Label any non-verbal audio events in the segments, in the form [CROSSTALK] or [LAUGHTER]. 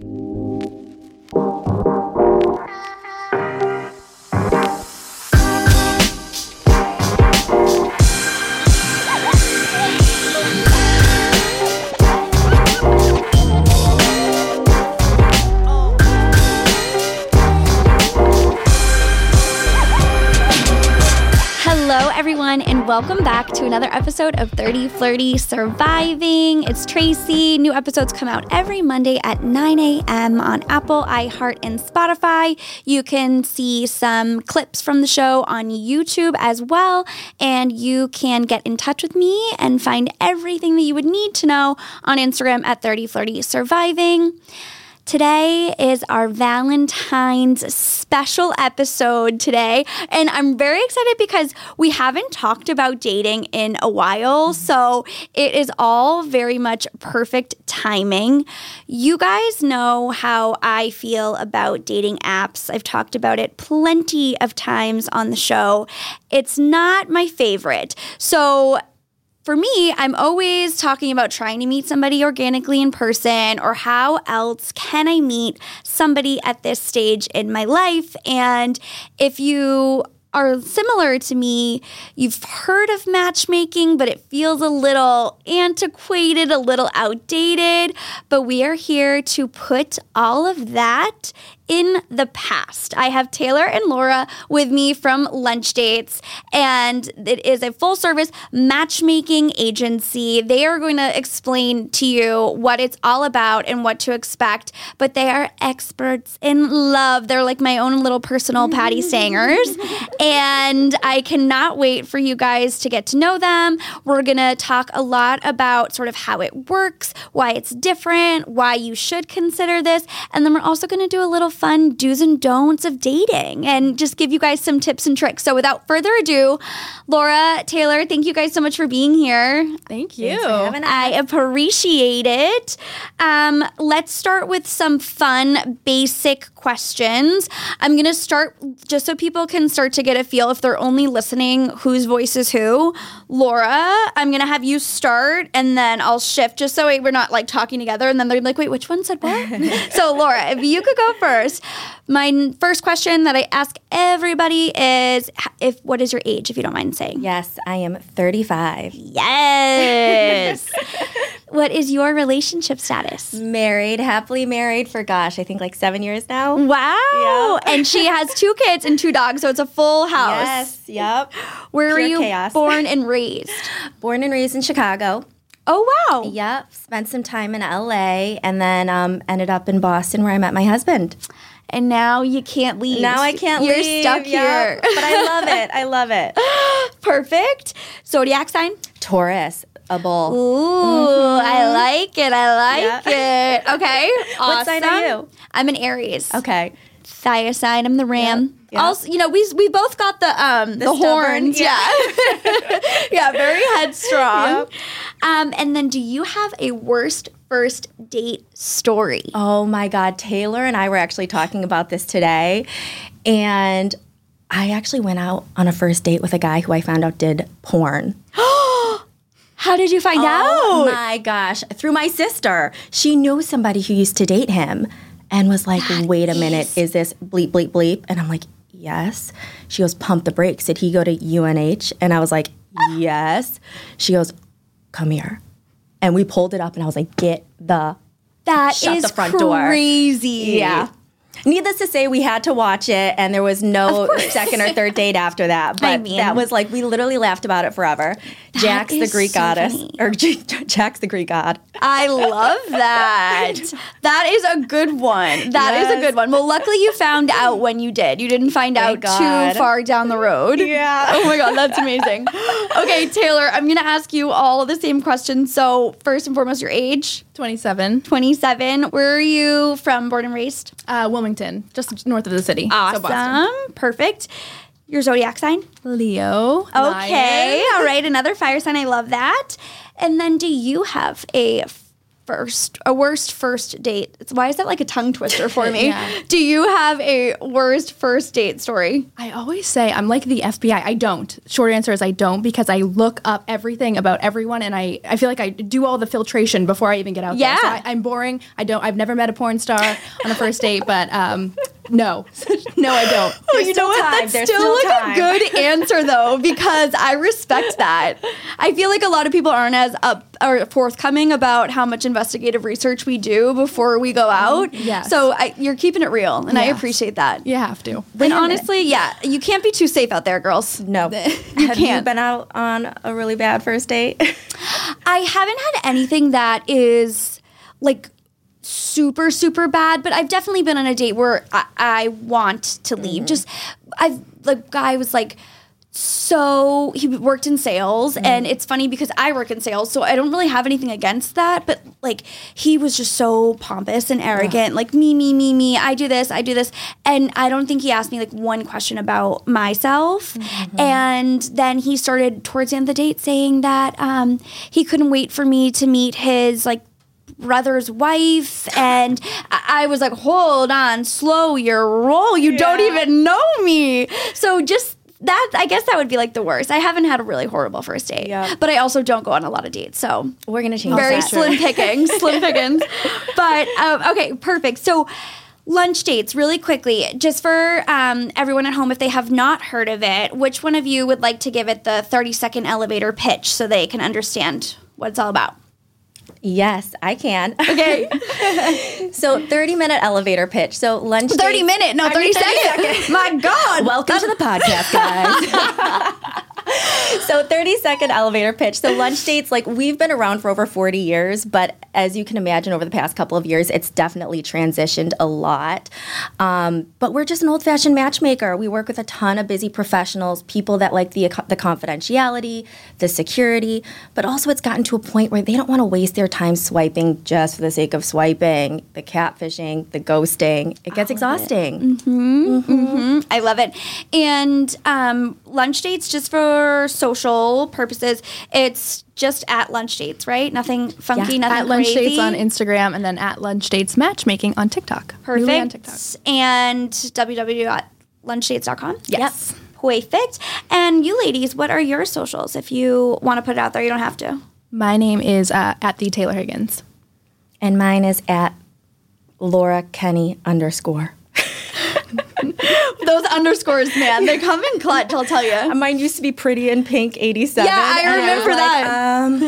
Hello, episode of 30 Flirty Surviving. It's Tracy. New episodes come out every Monday at 9 a.m. on Apple, iHeart, and Spotify. You can see some clips from the show on YouTube as well, and you can get in touch with me and find everything that you would need to know on Instagram at 30 Flirty Surviving. Today is our Valentine's special episode today. And I'm very excited because we haven't talked about dating in a while. So it is all very much perfect timing. You guys know how I feel about dating apps. I've talked about it plenty of times on the show. It's not my favorite. So for me, I'm always talking about trying to meet somebody organically in person or how else can I meet somebody at this stage in my life. And if you are similar to me, you've heard of matchmaking, but it feels a little antiquated, a little outdated. But we are here to put all of that in the past. I have Taylor and Laura with me from Lunch Dates, and it is a full service matchmaking agency. They are going to explain to you what it's all about and what to expect, but they are experts in love. They're like my own little personal Patti mm. Stangers, and I cannot wait for you guys to get to know them. We're going to talk a lot about sort of how it works, why it's different, why you should consider this, and then we're also going to do a little fun do's and don'ts of dating and just give you guys some tips and tricks. So without further ado, Laura, Taylor, thank you guys so much for being here. Thank you. I appreciate it. Um, let's start with some fun, basic questions. I'm going to start just so people can start to get a feel if they're only listening whose voice is who. Laura, I'm going to have you start and then I'll shift just so we're not like talking together and then they're like, wait, which one said what? [LAUGHS] so, Laura, if you could go first. My first question that I ask everybody is if what is your age, if you don't mind saying? Yes, I am 35. Yes. [LAUGHS] what is your relationship status? Married, happily married for gosh, I think like seven years now. Wow. Yeah. and she has two [LAUGHS] kids and two dogs, so it's a full house. Yes, yep. Where were you chaos. born and raised? [LAUGHS] Born and raised in Chicago. Oh, wow. Yep. Spent some time in LA and then um, ended up in Boston where I met my husband. And now you can't leave. Now I can't You're leave. stuck Yep. here. but I love it. I love it. [LAUGHS] Perfect. Zodiac sign? Taurus, a bull. Ooh, I like it. I like it. Okay. Mm-hmm. [LAUGHS] What sign are awesome. you? I'm an Aries. Okay. Fire sign. I'm the ram. Yeah, yeah. Also, you know, we we both got the um the, stubborn, horns. yeah. Yeah. [LAUGHS] yeah, very headstrong. Yep. Um, and then do you have a worst first date story? Oh my God. Taylor and I were actually talking about this today. And I actually went out on a first date with a guy who I found out did porn. [GASPS] How did you find Oh out? Oh my gosh. Through my sister. She knew somebody who used to date him and was like, wait a minute, is this bleep, bleep, bleep? And I'm like, yes. She goes, pump the brakes. Did he go to UNH? And I was like, yes. She goes, come here. And we pulled it up and I was like, get the That Shut is the front door. crazy. Yeah. Needless to say, we had to watch it, and there was no second or third date after that. [LAUGHS] But I mean- that was like we literally laughed about it forever. Jax, the Greek so goddess, funny. or [LAUGHS] Jax, the Greek god. I love that. [LAUGHS] that is a good one. That is a good one. Well, luckily you found out when you did. You didn't find out God. too far down the road. Yeah. Oh my god, that's amazing. Okay, Taylor, I'm going to ask you all the same questions. So, first and foremost, your age, 27. 27. Where are you from, born and raised? Uh, Wilmington, just north of the city. Awesome. So Boston. Perfect. Your zodiac sign? Leo. Okay. Lion. All right. Another fire sign. I love that. And then do you have a first a worst first date? Why is that like a tongue twister for [LAUGHS] me? Yeah. Do you have a worst first date story? I always say I'm like the FBI. I don't. Short answer is I don't because I look up everything about everyone and I, I feel like I do all the filtration before I even get out Yeah. there. So I, I'm boring. I don't. I've never met a porn star on a first date, but um, no, [LAUGHS] no, I don't. Oh, There's you know what? time. That's There's still, still like time. a good answer though, [LAUGHS] because I respect that. I feel like a lot of people aren't as up or forthcoming about how much investigative research we do before we go out. Yes. So I, you're keeping it real, and I appreciate that. You have to. And honestly, yeah, you can't be too safe out there, girls. No. [LAUGHS] You Have you can't. been out on a really bad first date? I haven't had anything that is like super super bad but i've definitely been on a date where i, I want to leave. Mm-hmm. Just i've the guy was like so he worked in sales mm-hmm. and it's funny because i work in sales so i don't really have anything against that but like he was just so pompous and arrogant like me me me me i do this i do this and i don't think he asked me like one question about myself mm-hmm. and then he started towards the end of the date saying that um, he couldn't wait for me to meet his like brother's wife and I was like hold on slow your roll. You don't even know me. So just that I guess that would be like the worst. I haven't had a really horrible first date Yeah. but I also don't go on a lot of dates so We're gonna change very that. slim pickings [LAUGHS] slim pickings. But um, okay perfect. So lunch dates really quickly just for um, everyone at home if they have not heard of it which one of you would like to give it the 30 second elevator pitch so they can understand what it's all about Yes, I can. okay [LAUGHS] So 30 minute elevator pitch. So lunch 30 dates- minute, no, I 30 seconds. second. My God. Welcome to the podcast, guys. [LAUGHS] [LAUGHS] so 30 second elevator pitch. So lunch dates, like we've been around for over 40 years, but as you can imagine, over the past couple of years, it's definitely transitioned a lot. Um, but we're just an old fashioned matchmaker. We work with a ton of busy professionals, people that like the the confidentiality, the security, but also it's gotten to a point where they don't want to waste their time swiping just for the sake of swiping, the catfishing, the ghosting. It gets exhausting. I love it. And um, lunch dates, just for social purposes, it's just at lunch dates, right? Nothing funky, Yeah, nothing At lunch crazy. dates on Instagram and then at lunch dates matchmaking on TikTok. Newly on TikTok. Perfect. And www.lunchdates.com. Yes. Perfect. And you ladies, what are your socials? If you want to put it out there, you don't have to. My name is uh, at the Taylor Higgins. And mine is at Laura Kenny underscore. [LAUGHS] Those underscores, man, they come in clutch, I'll tell you. Mine used to be pretty in pink 87. Yeah, I remember like, that. Um,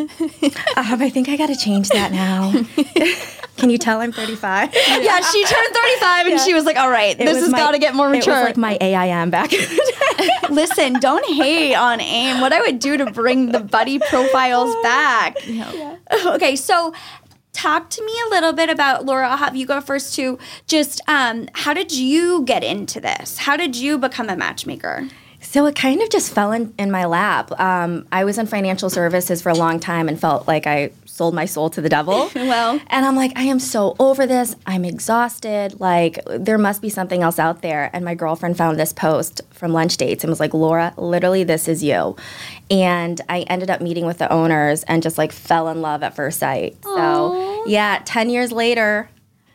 um, [LAUGHS] I think I got to change that now. [LAUGHS] Can you tell I'm 35? Yeah, she turned 35 and she was like, all right, It this has got to get more It was mature. like my AIM back in the day. Listen, don't hate on AIM. What I would do to bring the buddy profiles back. Okay, so talk to me a little bit about Laura. I'll have you go first To Just um, how did you get into this? How did you become a matchmaker? So it kind of just fell in, in my lap. Um, I was in financial services for a long time and felt like I sold my soul to the devil. [LAUGHS] Well. and I'm like, I am so over this. I'm exhausted. Like, there must be something else out there. And my girlfriend found this post from lunch dates and was like, Laura, literally, this is you. And I ended up meeting with the owners and just like fell in love at first sight. So, yeah, 10 years later.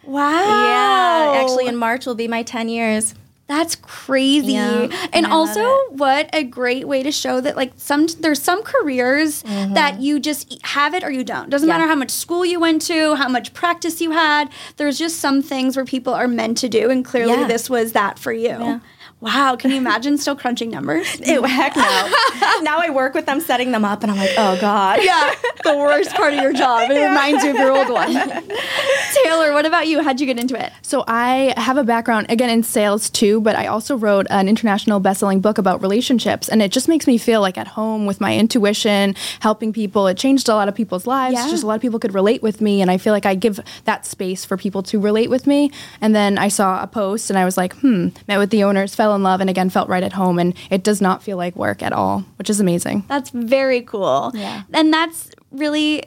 Wow. Yeah, actually, in March will be my 10 years. That's crazy. Yeah, and I also what a great way to show that like some there's some careers that you just have it or you don't. Doesn't Mm-hmm. Yeah. matter how much school you went to, how much practice you had. There's just some things where people are meant to do and clearly Yeah. this was that for you. Wow, can you imagine still crunching numbers? [LAUGHS] Ew, heck no. [LAUGHS] now I work with them setting them up, and I'm like, oh, God. yeah, [LAUGHS] the worst part of your job. It reminds you of your old one. Taylor, what about you? How'd you get into it? So I have a background again in sales too, but I also wrote an international best-selling book about relationships, and it just makes me feel like at home with my intuition, helping people. It changed a lot of people's lives. Yeah. Just a lot of people could relate with me, and I feel like I give that space for people to relate with me. And then I saw a post, and I was like, hmm. Met with the owners, fell in love, and again felt right at home, and it does not feel like work at all, which is amazing. That's very cool. Yeah. And that's really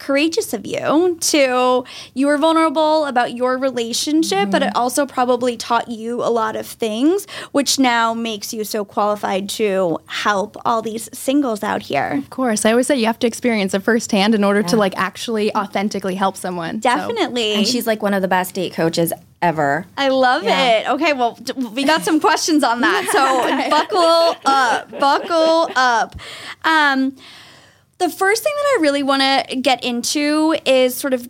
courageous of you to you were vulnerable about your relationship, but it also probably taught you a lot of things, which now makes you so qualified to help all these singles out here. Of course, I always say you have to experience it firsthand in order to like actually authentically help someone. So- Definitely. And she's like one of the best date coaches ever. I love Yeah. it. Okay, well, d- we got some questions on that. So [LAUGHS] buckle up, buckle up. Um, the first thing that I really want to get into is sort of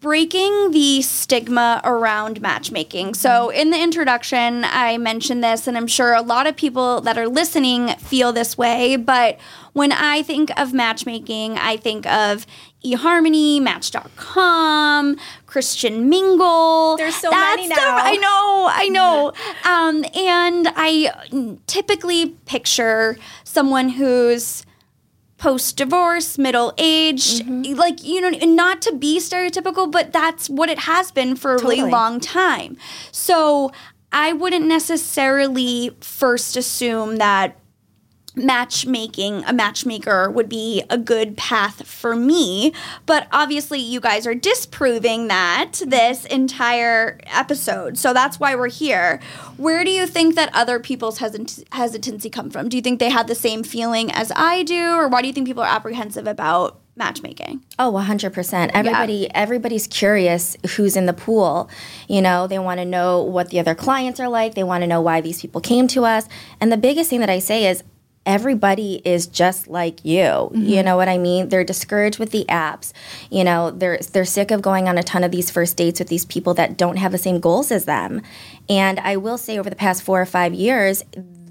breaking the stigma around matchmaking. So, in the introduction, I mentioned this, and I'm sure a lot of people that are listening feel this way. But when I think of matchmaking, I think of eHarmony, Match.com, Christian Mingle. There's so That's many the- now. I know, I know. Um, and I typically picture someone who's post divorce, middle aged, Mm-hmm. like, you know, not to be stereotypical, but that's what it has been for a really long time. So I wouldn't necessarily first assume that matchmaking a matchmaker would be a good path for me but obviously you guys are disproving that this entire episode so that's why we're here where do you think that other people's hesit- hesitancy come from do you think they had the same feeling as i do or why do you think people are apprehensive about matchmaking Oh, 100%. Everybody everybody's curious who's in the pool. You know, they want to know what the other clients are like. They want to know why these people came to us. And the biggest thing that I say is everybody is just like you. You mm-hmm. know what I mean? They're discouraged with the apps. You know, they're they're sick of going on a ton of these first dates with these people that don't have the same goals as them. And I will say over the past 4 or 5 years,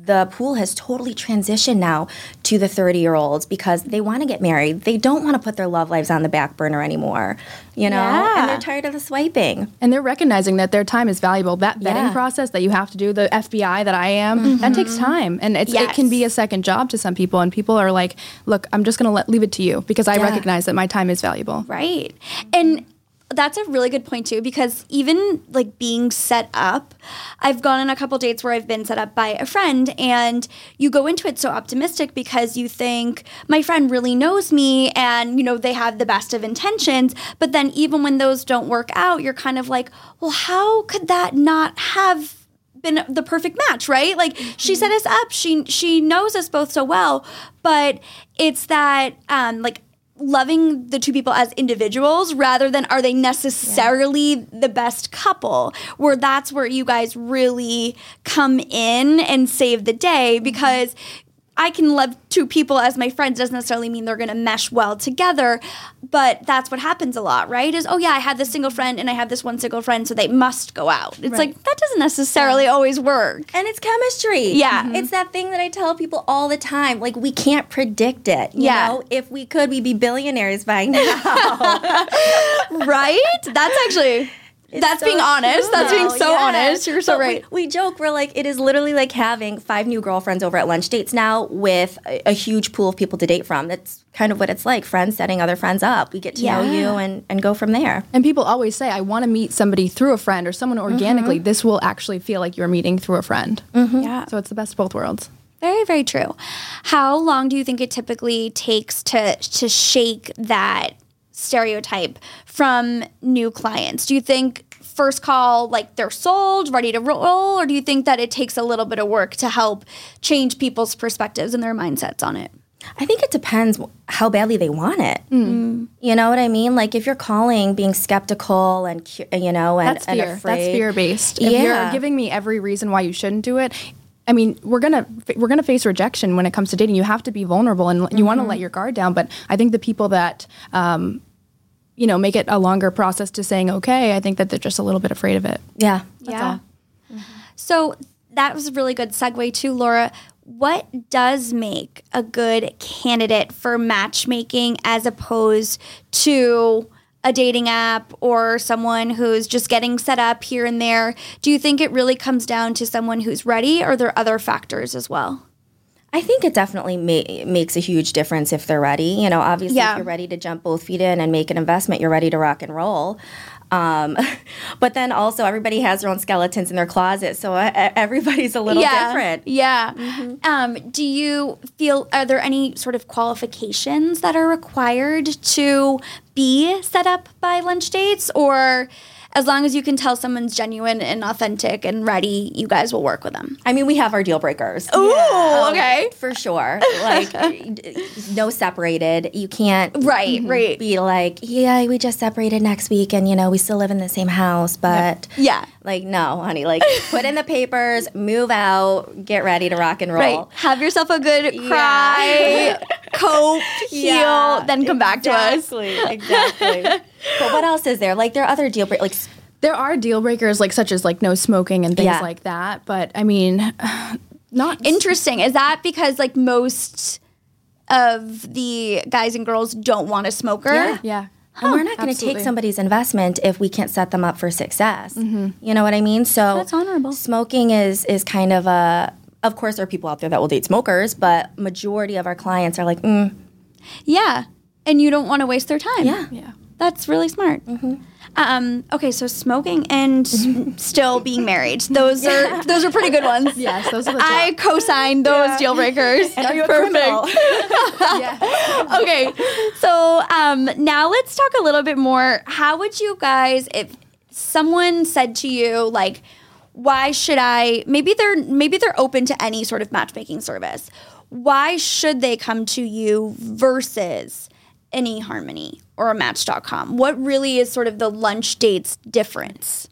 the pool has totally transitioned now to the 30 year olds because they want to get married. They don't want to put their love lives on the back burner anymore, you know? Yeah. And they're tired of the swiping. And they're recognizing that their time is valuable. That vetting Yeah. process that you have to do, the FBI that I am, that mm-hmm. takes time, and it's, it can be a second job to some people. And people are like, "Look, I'm just going to let leave it to you because I Yeah. recognize that my time is valuable." Right. And that's a really good point too because even like being set up, I've gone on a couple dates where I've been set up by a friend and you go into it so optimistic because you think my friend really knows me and you know they have the best of intentions, but then even when those don't work out, you're kind of like, well, how could that not have been the perfect match, right? Like she set us up. She she knows us both so well, but it's that um like loving the two people as individuals rather than are they necessarily the best couple where that's where you guys really come in and save the day mm-hmm. because I can love two people as my friends doesn't necessarily mean they're going to mesh well together, but that's what happens a lot, right? Is oh yeah, I have this single friend and I have this one single friend, so they must go out. It's like that doesn't necessarily always work. And it's chemistry. Yeah. Mhm. It's that thing that I tell people all the time. Like, we can't predict it. You Yeah. know, if we could, we'd be billionaires by [LAUGHS] now. [LAUGHS] right? That's actually that's so being honest. true, That's being so Yeah. honest. You're so But right. We, joke, we're like, it is literally like having five new girlfriends over at lunch dates now with a, a huge pool of people to date from. That's kind of what it's like. Friends setting other friends up. We get to know you and, and go from there. And people always say, "I want to meet somebody through a friend or someone organically." Mm-hmm. This will actually feel like you're meeting through a friend. Mm-hmm. Yeah. So it's the best of both worlds. Very, very true. How long do you think it typically takes to to shake that stereotype from new clients? Do you think first call like they're sold, ready to roll, or do you think that it takes a little bit of work to help change people's perspectives and their mindsets on it? I think it depends how badly they want it. Mm. You know what I mean? Like if you're calling being skeptical and you know and, That's and fear. afraid. That's fear based. If Yeah. you're giving me every reason why you shouldn't do it, I mean, we're gonna we're gonna face rejection when it comes to dating. You have to be vulnerable and you want to let your guard down. But I think the people that um, you know make it a longer process to saying okay, I think that they're just a little bit afraid of it. Yeah. yeah. So that was a really good segue too, Laura. What does make a good candidate for matchmaking as opposed to a dating app or someone who's just getting set up here and there? Do you think it really comes down to someone who's ready or are there other factors as well? I think it definitely ma- makes a huge difference if they're ready. You know, obviously, Yeah. if you're ready to jump both feet in and make an investment, you're ready to rock and roll. Um, [LAUGHS] but then also everybody has their own skeletons in their closet, so uh, everybody's a little different. Yeah. Um, do you feel are there any sort of qualifications that are required to be set up by lunch dates, or as long as you can tell someone's genuine and authentic and ready, you guys will work with them? I mean, we have our deal breakers. Ooh, okay. for sure. Like [LAUGHS] no separated. You can't Right, right. be like, yeah, we just separated next week, and you know we still live in the same house, but Yeah. like no, honey. Like put in the papers, move out, get ready to rock and Right. roll. Have yourself a good cry, cope, [LAUGHS] heal, Yeah, then come back to us. Exactly, exactly. [LAUGHS] but what else is there? Like there are other deal breakers. Like There are deal breakers like such as like no smoking and things Yeah. like that, but I mean, [SIGHS] not Interesting. Is that because like most of the guys and girls don't want a smoker? Yeah. yeah. and we're not going to take somebody's investment if we can't set them up for success. You know what I mean? So That's honorable. Smoking is is kind of a. Of course, there are people out there that will date smokers, but majority of our clients are like, mm, Yeah. And you don't want to waste their time. yeah, Yeah. That's really smart. Um, okay, so smoking and [LAUGHS] still being married. Those are those are pretty good ones. Yes, those are the I co-signed those deal breakers. [LAUGHS] Are you a Perfect. [LAUGHS] okay, so um, now let's talk a little bit more. How would you guys, if someone said to you, like, why should I? Maybe they're maybe they're open to any sort of matchmaking service. Why should they come to you versus an eHarmony or a Match.com? What really is sort of the lunch dates difference?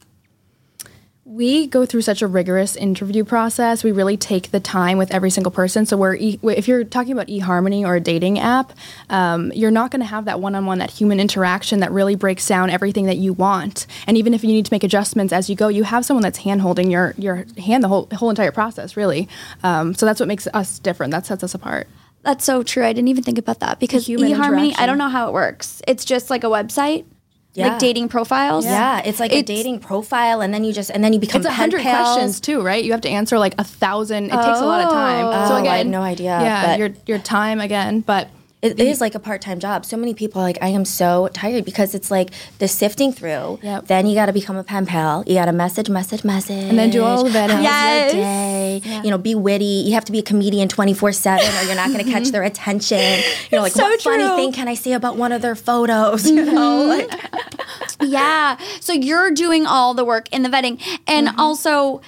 We go through such a rigorous interview process. We really take the time with every single person. So we're e- if you're talking about eHarmony or a dating app, um, you're not going to have that one-on-one, that human interaction that really breaks down everything that you want. And even if you need to make adjustments as you go, you have someone that's hand holding your your hand the whole whole entire process. Really, um, so that's what makes us different. That sets us apart. That's so true. I didn't even think about that because human eHarmony, I don't know how it works. It's just like a website, Yeah. like dating profiles. Yeah, it's like a dating profile, and then you just and then you become It's a hundred questions too, right? You have to answer like a thousand. It takes a lot of time. Oh, so again, I had no idea, Yeah, but- your your time again, but It is like a part time job. So many people are like, I am so tired because it's like the sifting through. Yep. Then you got to become a pen pal. You got to message, message, message, and then do all the vetting. How's Yes. day? You know, be witty. You have to be a comedian twenty four seven, or you're not going to catch their [LAUGHS] attention. You know, like So what funny thing can I say about one of their photos? You know, like [LAUGHS] Yeah. So you're doing all the work in the vetting. And Mm-hmm. also,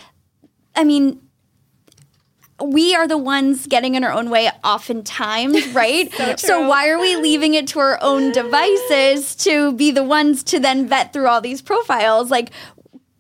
I mean, we are the ones getting in our own way oftentimes, [LAUGHS] right? so, why are we leaving it to our own devices to be the ones to then vet through all these profiles? Like,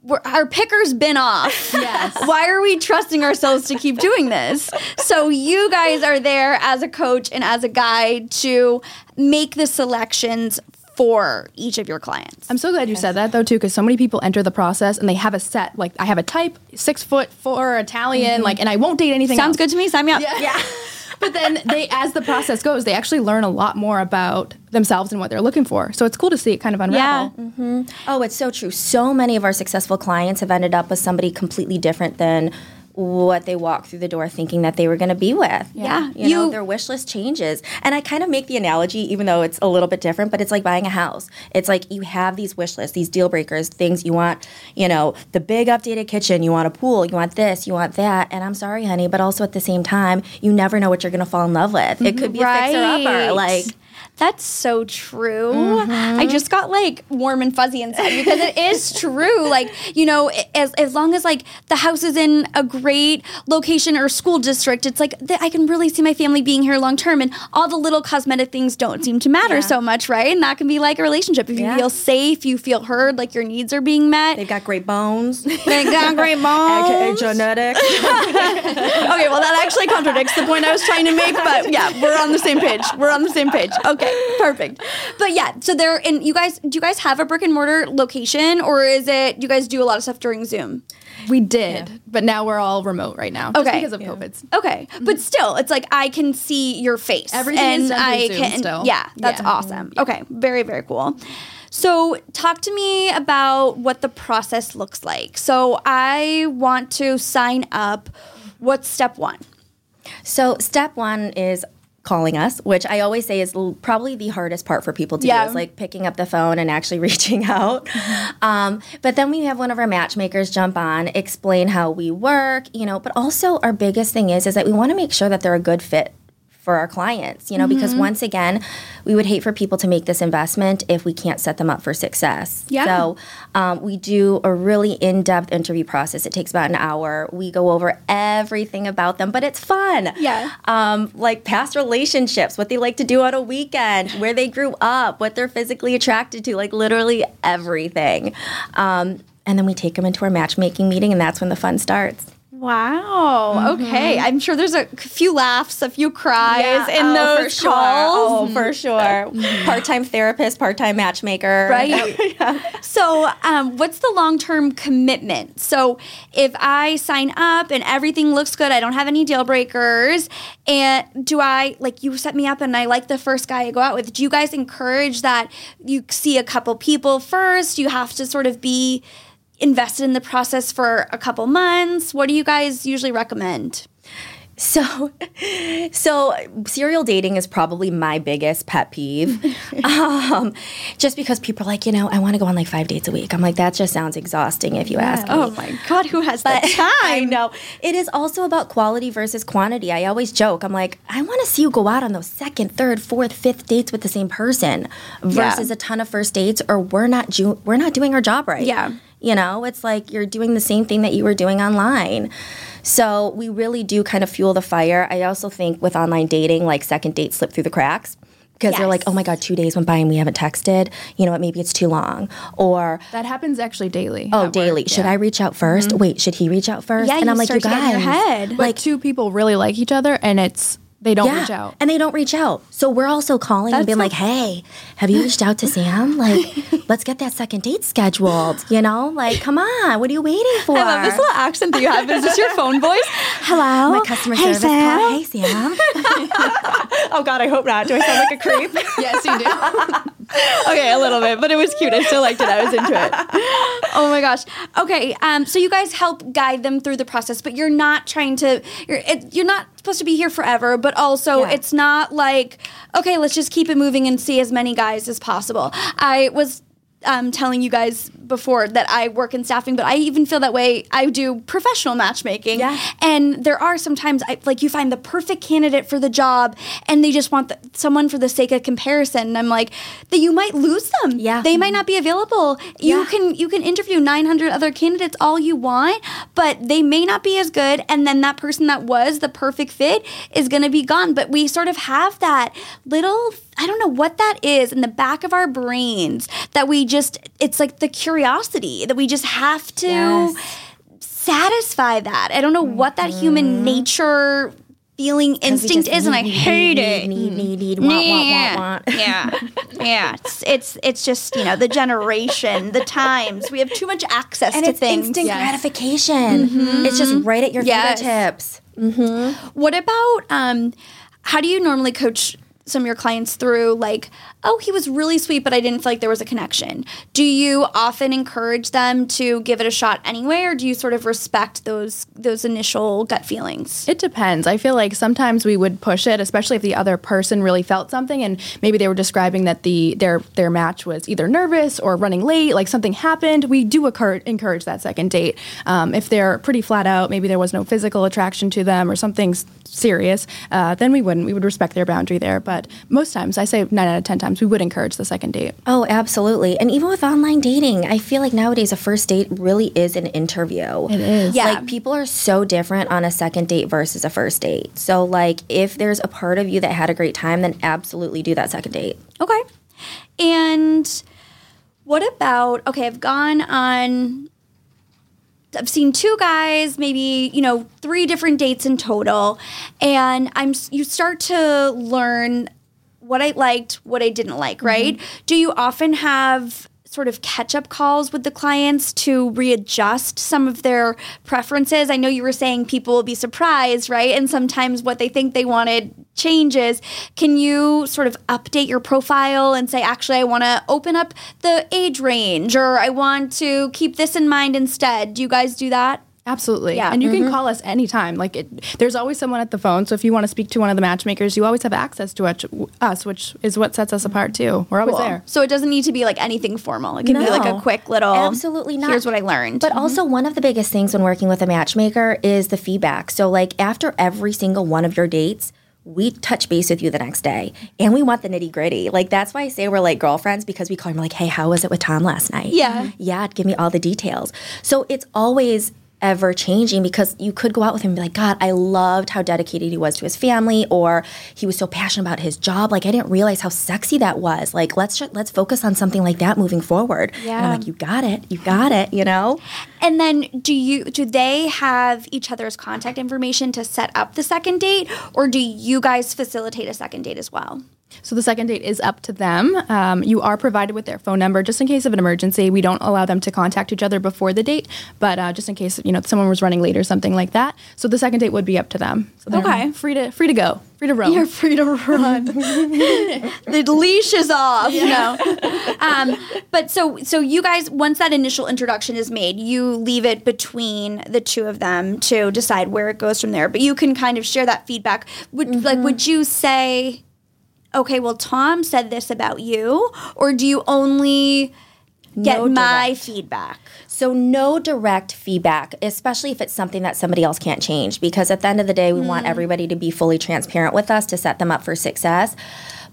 we're, our picker's been off. [LAUGHS] Yes. Why are we trusting ourselves to keep doing this? So you guys are there as a coach and as a guide to make the selections for each of your clients. I'm so glad you said that though too, because so many people enter the process and they have a set. Like I have a type, six foot four, Italian, mm-hmm. like, and I won't date anything. Sounds else. good to me. Sign me up. Yeah. [LAUGHS] but then they, as the process goes, they actually learn a lot more about themselves and what they're looking for. So it's cool to see it kind of unravel. Yeah. Mm-hmm. Oh, it's so true. So many of our successful clients have ended up with somebody completely different than what they walk through the door thinking that they were going to be with. Yeah. You, know, their wish list changes. And I kind of make the analogy, even though it's a little bit different, but it's like buying a house. It's like you have these wish lists, these deal breakers, things you want, you know, the big updated kitchen, you want a pool, you want this, you want that. And I'm sorry, honey, but also at the same time, you never know what you're going to fall in love with. It could be a fixer upper. Like, That's so true. I mm-hmm. just got like warm and fuzzy inside because it is [LAUGHS] true. Like, you know, as, as long as like the house is in a great location or school district, it's like th- I can really see my family being here long term and all the little cosmetic things don't seem to matter so much, right? And that can be like a relationship. If you Yeah. feel safe, you feel heard, like your needs are being met. they've got great bones, [LAUGHS] They've got great [LAUGHS] aka bones. genetics. okay, well, that actually contradicts the point I was trying to make, but yeah, we're on the same page. We're on the same page. Okay, [LAUGHS] perfect. But yeah, so there, and you guys, do you guys have a brick and mortar location, or is it you guys do a lot of stuff during Zoom? We did, but now we're all remote right now. Just Okay. because of COVID. Okay, but mm-hmm. still, it's like I can see your face. Everything and is done I Zoom can, still. Yeah, that's Yeah. awesome. Okay, very very cool. So, talk to me about what the process looks like. So, I want to sign up. What's step one? So, step one is calling us, which I always say is l- probably the hardest part for people to Yeah. do is like picking up the phone and actually [LAUGHS] reaching out. [LAUGHS] Um, but then we have one of our matchmakers jump on, explain how we work, you know, but also our biggest thing is is that we want to make sure that they're a good fit for our clients, you know, because Mm-hmm. once again, we would hate for people to make this investment if we can't set them up for success. Yeah. So um, we do a really in depth interview process. It takes about an hour. We go over everything about them, but it's fun. Yeah. Um, like past relationships, what they like to do on a weekend, where they grew up, what they're physically attracted to, like literally everything. Um, and then we take them into our matchmaking meeting, and that's when the fun starts. Wow. Okay. I'm sure there's a few laughs, a few cries in oh, those for sure. calls. Oh, for sure. Part-time therapist, part-time matchmaker. Right. So, um, what's the long term commitment? So, if I sign up and everything looks good, I don't have any deal breakers, and do I like you set me up and I like the first guy I go out with? Do you guys encourage that you see a couple people first? You have to sort of be invested in the process for a couple months. What do you guys usually recommend? So, [LAUGHS] so serial dating is probably my biggest pet peeve. [LAUGHS] um, just because people are like, you know, I want to go on like five dates a week. I'm like, that just sounds exhausting if you ask me. Oh my God, who has that [LAUGHS] time? I know. It is also about quality versus quantity. I always joke. I'm like, I want to see you go out on those second, third, fourth, fifth dates with the same person versus a ton of first dates, or we're not ju- we're not doing our job right. Yeah. You know, it's like you're doing the same thing that you were doing online. So we really do kind of fuel the fire. I also think with online dating, like second dates slip through the cracks. Because they're like, oh my God, two days went by and we haven't texted. You know what? Maybe it's too long. Or That happens actually daily. Oh, at work, daily. Should yeah. I reach out 1st mm-hmm. Wait, should he reach out first? Yeah, and you I'm like, you guys, your head. Like like, two people really like each other, and it's they don't yeah, reach out. and they don't reach out. So we're also calling and being so- like, hey, have you reached out to Sam? [LAUGHS] Like, let's get that second date scheduled. You know, like, come on, what are you waiting for? I love this little accent that you have. Is this your phone voice? [LAUGHS] Hello. My customer hey, service Sam. call. Hey, [LAUGHS] Sam. oh God, I hope not. Do I sound like a creep? yes, you do. Okay, a little bit, but it was cute. I still liked it. I was into it. [LAUGHS] Oh my gosh. Okay, um, so you guys help guide them through the process, but you're not trying to. You're it, you're not supposed to be here forever, but also Yeah. it's not like okay, let's just keep it moving and see as many guys as possible. I was. Um, telling you guys before that I work in staffing, but I even feel that way. I do professional matchmaking, Yeah. and there are sometimes I, like you find the perfect candidate for the job, and they just want the, someone for the sake of comparison. And I'm like, that you might lose them. Yeah. they might not be available. You Yeah. can you can interview 900 other candidates all you want, but they may not be as good. And then that person that was the perfect fit is going to be gone. But we sort of have that little. I don't know what that is in the back of our brains that we just, it's like the curiosity that we just have to Yes. satisfy that. I don't know what that human mm-hmm. nature feeling instinct is, and I need, hate need, it. Need, need, need, want, want, Yeah. want, want. [LAUGHS] Yeah, yeah. It's, it's it's just you know the generation, the times. We have too much access And to it's things. instant Yes. gratification. Mm-hmm. It's just right at your Yes. fingertips. Mm-hmm. What about um, how do you normally coach some of your clients through like, oh, he was really sweet, but I didn't feel like there was a connection? Do you often encourage them to give it a shot anyway, or do you sort of respect those those initial gut feelings? It depends. I feel like sometimes we would push it, especially if the other person really felt something, and maybe they were describing that the their their match was either nervous or running late, like something happened. We do occur- encourage that second date. Um, if they're pretty flat out, maybe there was no physical attraction to them or something serious, uh, then we wouldn't. We would respect their boundary there. But most times, I say nine out of ten times, we would encourage the second date. Oh, absolutely. And even with online dating, I feel like nowadays a first date really is an interview. It is. Yeah. Like people are so different on a second date versus a first date. So like if there's a part of you that had a great time, then absolutely do that second date. Okay. And what about okay, I've gone on I've seen two guys, maybe, you know, three different dates in total, and I'm you start to learn what I liked, what I didn't like, mm-hmm. right? Do you often have sort of catch up calls with the clients to readjust some of their preferences? I know you were saying people will be surprised, right? And sometimes what they think they wanted changes. Can you sort of update your profile and say, actually, I want to open up the age range or I want to keep this in mind instead? Do you guys do that? Absolutely. Yeah. And you can mm-hmm. call us anytime. Like it, there's always someone at the phone. So if you want to speak to one of the matchmakers, you always have access to us, us which is what sets us apart too. We're always Cool. there. So it doesn't need to be like anything formal. It can be like a quick little. Absolutely not. Here's what I learned. But mm-hmm. also, one of the biggest things when working with a matchmaker is the feedback. So, like, after every single one of your dates, we touch base with you the next day and we want the nitty gritty. Like, that's why I say we're like girlfriends because we call him, like, hey, how was it with Tom last night? Yeah. Yeah, give me all the details. So, it's always ever changing because you could go out with him and be like, God, I loved how dedicated he was to his family, or he was so passionate about his job. Like I didn't realize how sexy that was. Like let's ju- let's focus on something like that moving forward. And Yeah. I'm like, you got it, you got it. You know. And then do you do they have each other's contact information to set up the second date or do you guys facilitate a second date as well? So the second date is up to them. Um, you are provided with their phone number just in case of an emergency. We don't allow them to contact each other before the date, but uh, just in case you know someone was running late or something like that. So the second date would be up to them. So they're Okay. free to free to go, free to roam. You're free to run. [LAUGHS] the leash is off. No. Um, but so so you guys once that initial introduction is made, you leave it between the two of them to decide where it goes from there. But you can kind of share that feedback. Would like would you say okay, well Tom said this about you or do you only get No my feedback? So no direct feedback, especially if it's something that somebody else can't change. Because at the end of the day, we want hmm. everybody to be fully transparent with us to set them up for success.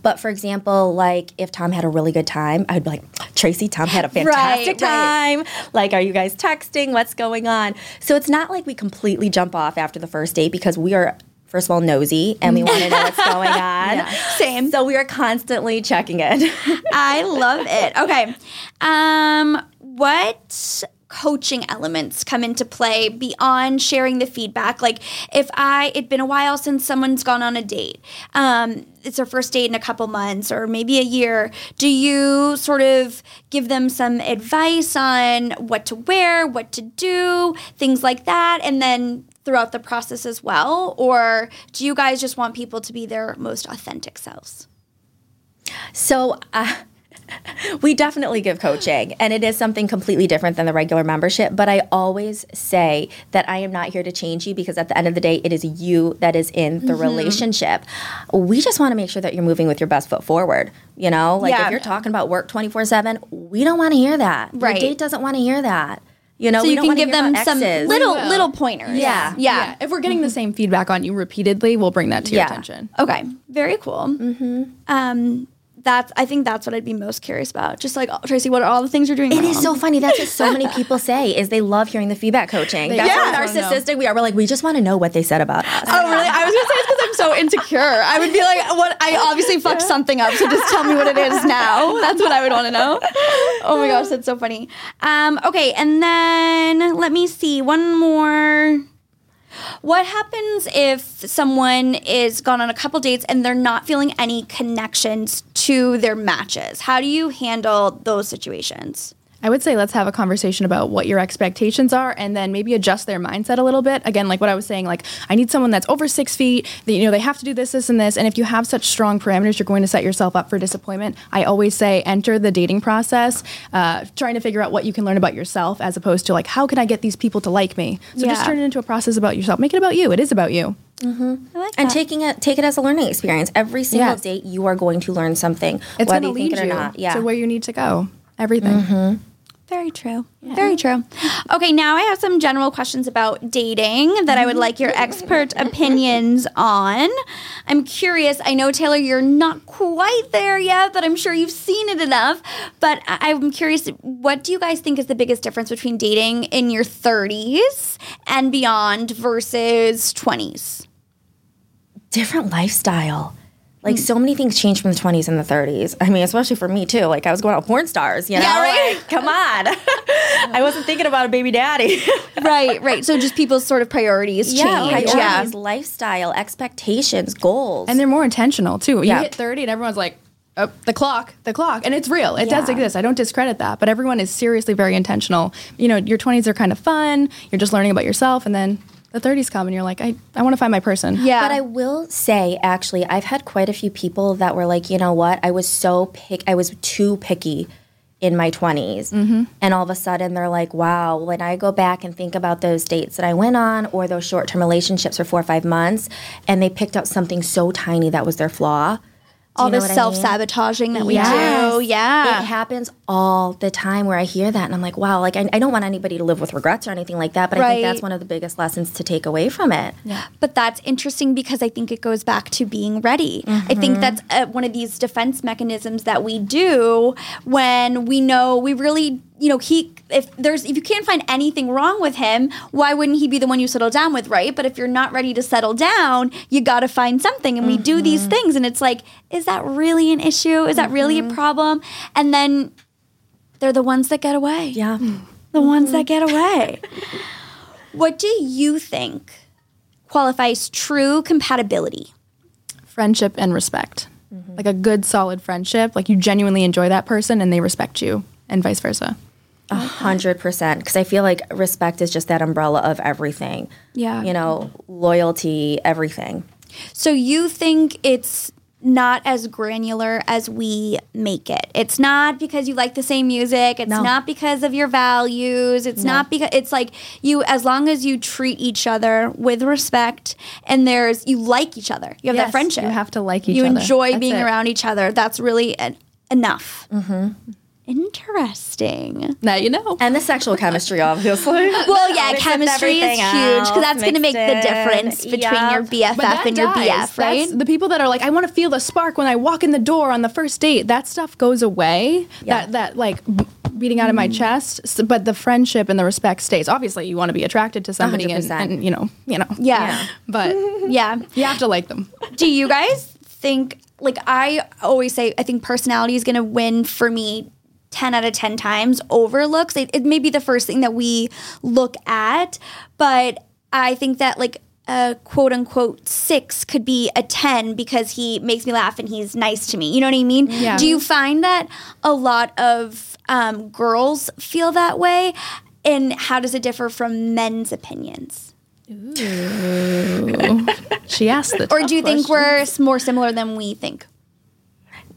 But for example, like if Tom had a really good time, I'd be like, Tracy, Tom had a fantastic right. time. Like, are you guys texting? What's going on? So it's not like we completely jump off after the first date because we are. First of all, nosy, and we want to know what's going [LAUGHS] on. Same. So we are constantly checking in. I love it. Okay. Um, what coaching elements come into play beyond sharing the feedback? Like if I it'd been a while since someone's gone on a date. Um, it's their first date in a couple months or maybe a year. Do you sort of give them some advice on what to wear, what to do, things like that, and then throughout the process as well? Or do you guys just want people to be their most authentic selves? So, uh, [LAUGHS] we definitely give coaching, and it is something completely different than the regular membership. But I always say that I am not here to change you because at the end of the day, it is you that is in the relationship. We just want to make sure that you're moving with your best foot forward. You know, like Yeah. if you're talking about work 24 7, we don't want to hear that. Right. Your date doesn't want to hear that. You know, So we you don't can give them some little little pointers. Yeah. yeah. If we're getting the same feedback on you repeatedly, we'll bring that to your Yeah. attention. Okay, very cool. Mm-hmm. Um, that's I think that's what I'd be most curious about. Just like oh, Tracy, what are all the things you're doing? It is wrong? so funny. That's what so many [LAUGHS] people say is they love hearing the feedback coaching. That's Yeah. how narcissistic we are. We're like, we just want to know what they said about us. Oh really? I was gonna say it's because I'm so insecure. I would be like, what? I obviously fucked something up, so just tell me what it is now. That's what I would want to know. Oh my gosh, that's so funny. Um, okay, and then let me see one more. What happens if someone is gone on a couple dates and they're not feeling any connections to their matches? How do you handle those situations? I would say let's have a conversation about what your expectations are and then maybe adjust their mindset a little bit. Again, like what I was saying, like I need someone that's over six feet, that, you know, they have to do this, this, and this. And if you have such strong parameters, you're going to set yourself up for disappointment. I always say enter the dating process, uh, trying to figure out what you can learn about yourself as opposed to like, how can I get these people to like me? So Yeah. just turn it into a process about yourself. Make it about you. It is about you. Mm-hmm. I like and that. taking it take it as a learning experience. Every single Yeah. date you are going to learn something, It's whether going to you lead think it you or not. Yeah. to where you need to go. Everything. Mm-hmm. Very true. Very true. Okay, now I have some general questions about dating that I would mm-hmm. like your expert opinions on. I'm curious. I know, Taylor, you're not quite there yet, but I'm sure you've seen it enough. But I'm curious, what do you guys think is the biggest difference between dating in your 30s and beyond versus 20s? Different lifestyle. Like hmm. so many things change from the 20s and the 30s. I mean, especially for me too. Like I was going out with porn stars, you know? Yeah, right? Like, come on. [LAUGHS] I wasn't thinking about a baby daddy. [LAUGHS] right, right. So just people's sort of priorities yeah, change. priorities, lifestyle, expectations, goals. And they're more intentional too. You Yeah. hit 30 and everyone's like, oh, the clock, the clock. And it's real. It does Yeah. exist. I don't discredit that. But everyone is seriously very intentional. You know, your 20s are kind of fun. You're just learning about yourself. And then the 30s come and you're like, I, I want to find my person. Yeah. But I will say, actually, I've had quite a few people that were like, you know what? I was so pick. I was too picky in my 20s. Mm-hmm. And all of a sudden they're like, wow, when I go back and think about those dates that I went on or those short term relationships for four or five months, and they picked out something so tiny that was their flaw. All this the what I mean? self sabotaging that we Yes. do. Yeah. It happens all the time where I hear that and I'm like, wow, like I, I don't want anybody to live with regrets or anything like that, but I think that's one of the biggest lessons to take away from it. Yeah. But that's interesting because I think it goes back to being ready. I think that's uh, one of these defense mechanisms that we do when we know we really, you know, he if there's if you can't find anything wrong with him, why wouldn't he be the one you settle down with, right? But if you're not ready to settle down, you got to find something and we do mm-hmm. these things and it's like, is that really an issue? Is that really a mm-hmm. problem? And then they're the ones that get away Yeah. the ones that mm-hmm. get away. what do you think qualifies true compatibility? friendship and respect. Like a good, solid friendship. Like you genuinely enjoy that person and they respect you, and vice versa. A hundred percent. Because I feel like respect is just that umbrella of everything. Yeah. You know, loyalty, everything. So you think it's not as granular as we make it. It's not because you like the same music. It's No. not because of your values. It's not because it's like you as long as you treat each other with respect and there's you like each other. You have that friendship. you have to like each you other. You enjoy That's being it. around each other. That's really en- enough. Mm-hmm. Interesting. Now you know. And the sexual chemistry, obviously. [LAUGHS] Well, yeah, Mix chemistry is huge because that's going to make mixed the difference between Yup. your BFF But that and your. BF, right? That's the people that are like, I want to feel the spark when I walk in the door on the first date. That stuff goes away. Yeah. That that like beating out of my mm. chest. S but the friendship and the respect stays. Obviously, you want to be attracted to somebody, and, and you know, you know, yeah. [LAUGHS] But [LAUGHS] Yeah. you have to like them. Do you guys think, like, I always say, I think personality is going to win for me 10 out of 10 times overlooks. It, it may be the first thing that we look at, but I think that, like, a quote unquote six could be a 10 because he makes me laugh and he's nice to me. You know what I mean? Yeah. Do you find that a lot of um, girls feel that way? And how does it differ from men's opinions? Ooh. [LAUGHS] She asked the. Or do you think we're more similar than we think?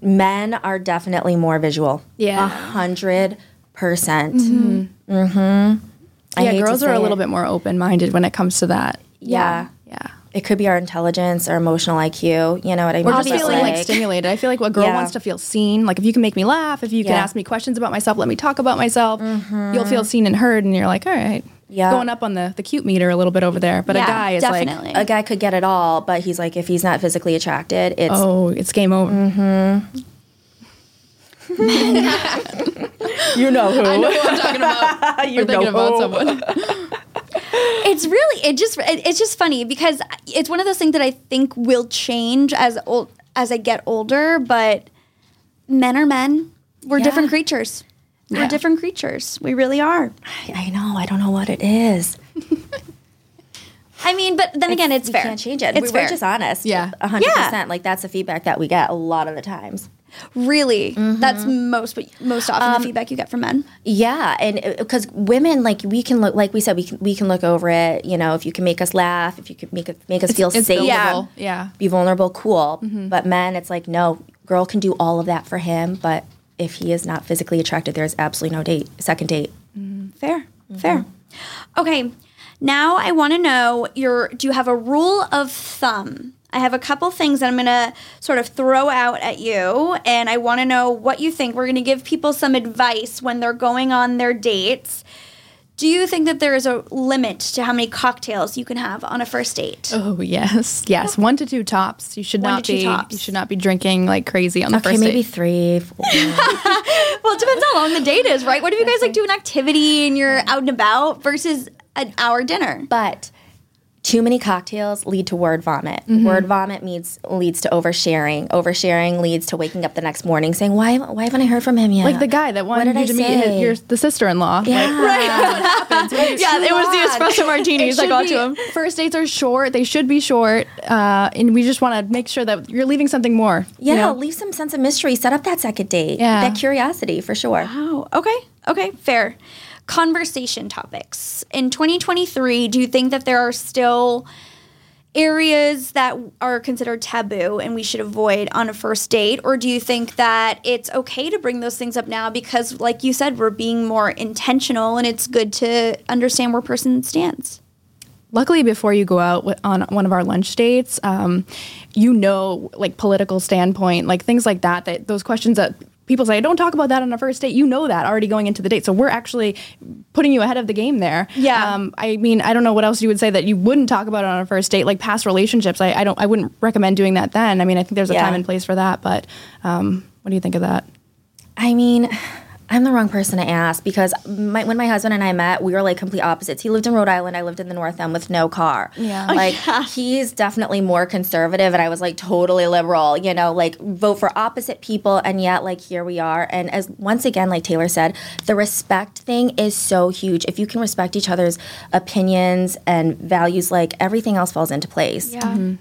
Men are definitely more visual. Yeah. A hundred percent. Mm-hmm. Mm-hmm. Yeah, girls are a little it. bit more open minded when it comes to that. Yeah. Yeah. It could be our intelligence or emotional IQ. You know what I mean? Or just feeling like stimulated. I feel like a girl Yeah. wants to feel seen. Like if you can make me laugh, if you can Yeah. ask me questions about myself, let me talk about myself, you'll feel seen and heard, and you're like, all right, Yeah. going up on the the cute meter a little bit over there. But Yeah, a guy is definitely. like, a guy could get it all, but he's like, if he's not physically attracted, it's oh, it's game over. Mm-hmm. [LAUGHS] you know who. I know who I'm talking about. [LAUGHS] you We're thinking about someone. it's really it just it, it's just funny because it's one of those things that I think will change as old as I get older. But men are men. We're Yeah. different creatures. We're Yeah. different creatures. We really are. I know. I don't know what it is. [LAUGHS] I mean, but then again, it's we fair. can't change it. It's we, fair. We're just honest. Yeah. A hundred Yeah. percent. Like that's the feedback that we get a lot of the times. really, Mm-hmm. that's most most often Um, the feedback you get from men. Yeah, and because women, like we can look, like we said, we can we can look over it. You know, if you can make us laugh, if you can make us make us feel It's safe, buildable. Yeah. be vulnerable, cool. But men, it's like no, girl can do all of that for him, but if he is not physically attracted, there's absolutely no date, second date. Mm-hmm. Fair, mm-hmm. fair. Okay, now I want to know your. Do you have a rule of thumb? I have a couple things that I'm going to sort of throw out at you, and I want to know what you think. We're going to give people some advice when they're going on their dates. Do you think that there is a limit to how many cocktails you can have on a first date? Oh yes, yes. One to two tops. You should One not to be. tops. You should not be drinking like crazy on the Okay, first maybe three. Four. [LAUGHS] Well, it depends how long the date is, right? What if you guys like do an activity and you're out and about versus an hour dinner? but too many cocktails lead to word vomit. Word vomit means leads to oversharing. Oversharing leads to waking up the next morning saying, "Why? Why haven't I heard from him yet?" Like the guy that wanted you I to meet his, your the sister-in-law. Yeah. [LAUGHS] [LAUGHS] Like, yeah, it was the espresso [LAUGHS] martinis I got be- to him. First dates are short; they should be short, uh, and we just want to make sure that you're leaving something more. Yeah, you know? leave some sense of mystery. Set up that second date. Yeah. That curiosity for sure. Oh, okay. Okay, fair. Conversation topics. In 2023, do you think that there are still areas that are considered taboo and we should avoid on a first date or do you think that it's okay to bring those things up now because like you said we're being more intentional and it's good to understand where person stands luckily before you go out on one of our lunch dates um, you know like political standpoint like things like that that those questions that people say don't talk about that on a first date. You know that already going into the date. So we're actually putting you ahead of the game there. Yeah. um, i mean i don't know what else you would say that you wouldn't talk about on a first date like past relationships. I, I don't i wouldn't recommend doing that then. I mean i think there's a Yeah. time and place for that but um, what do you think of that? I mean, I'm the wrong person to ask because my, when my husband and I met, we were like complete opposites. He lived in Rhode Island, I lived in the North End with no car. Yeah. [LAUGHS] Oh, like he's definitely more conservative and I was like totally liberal, you know, like vote for opposite people and yet like here we are. And as once again like Taylor said, the respect thing is so huge. If you can respect each other's opinions and values like everything else falls into place. yeah mm-hmm.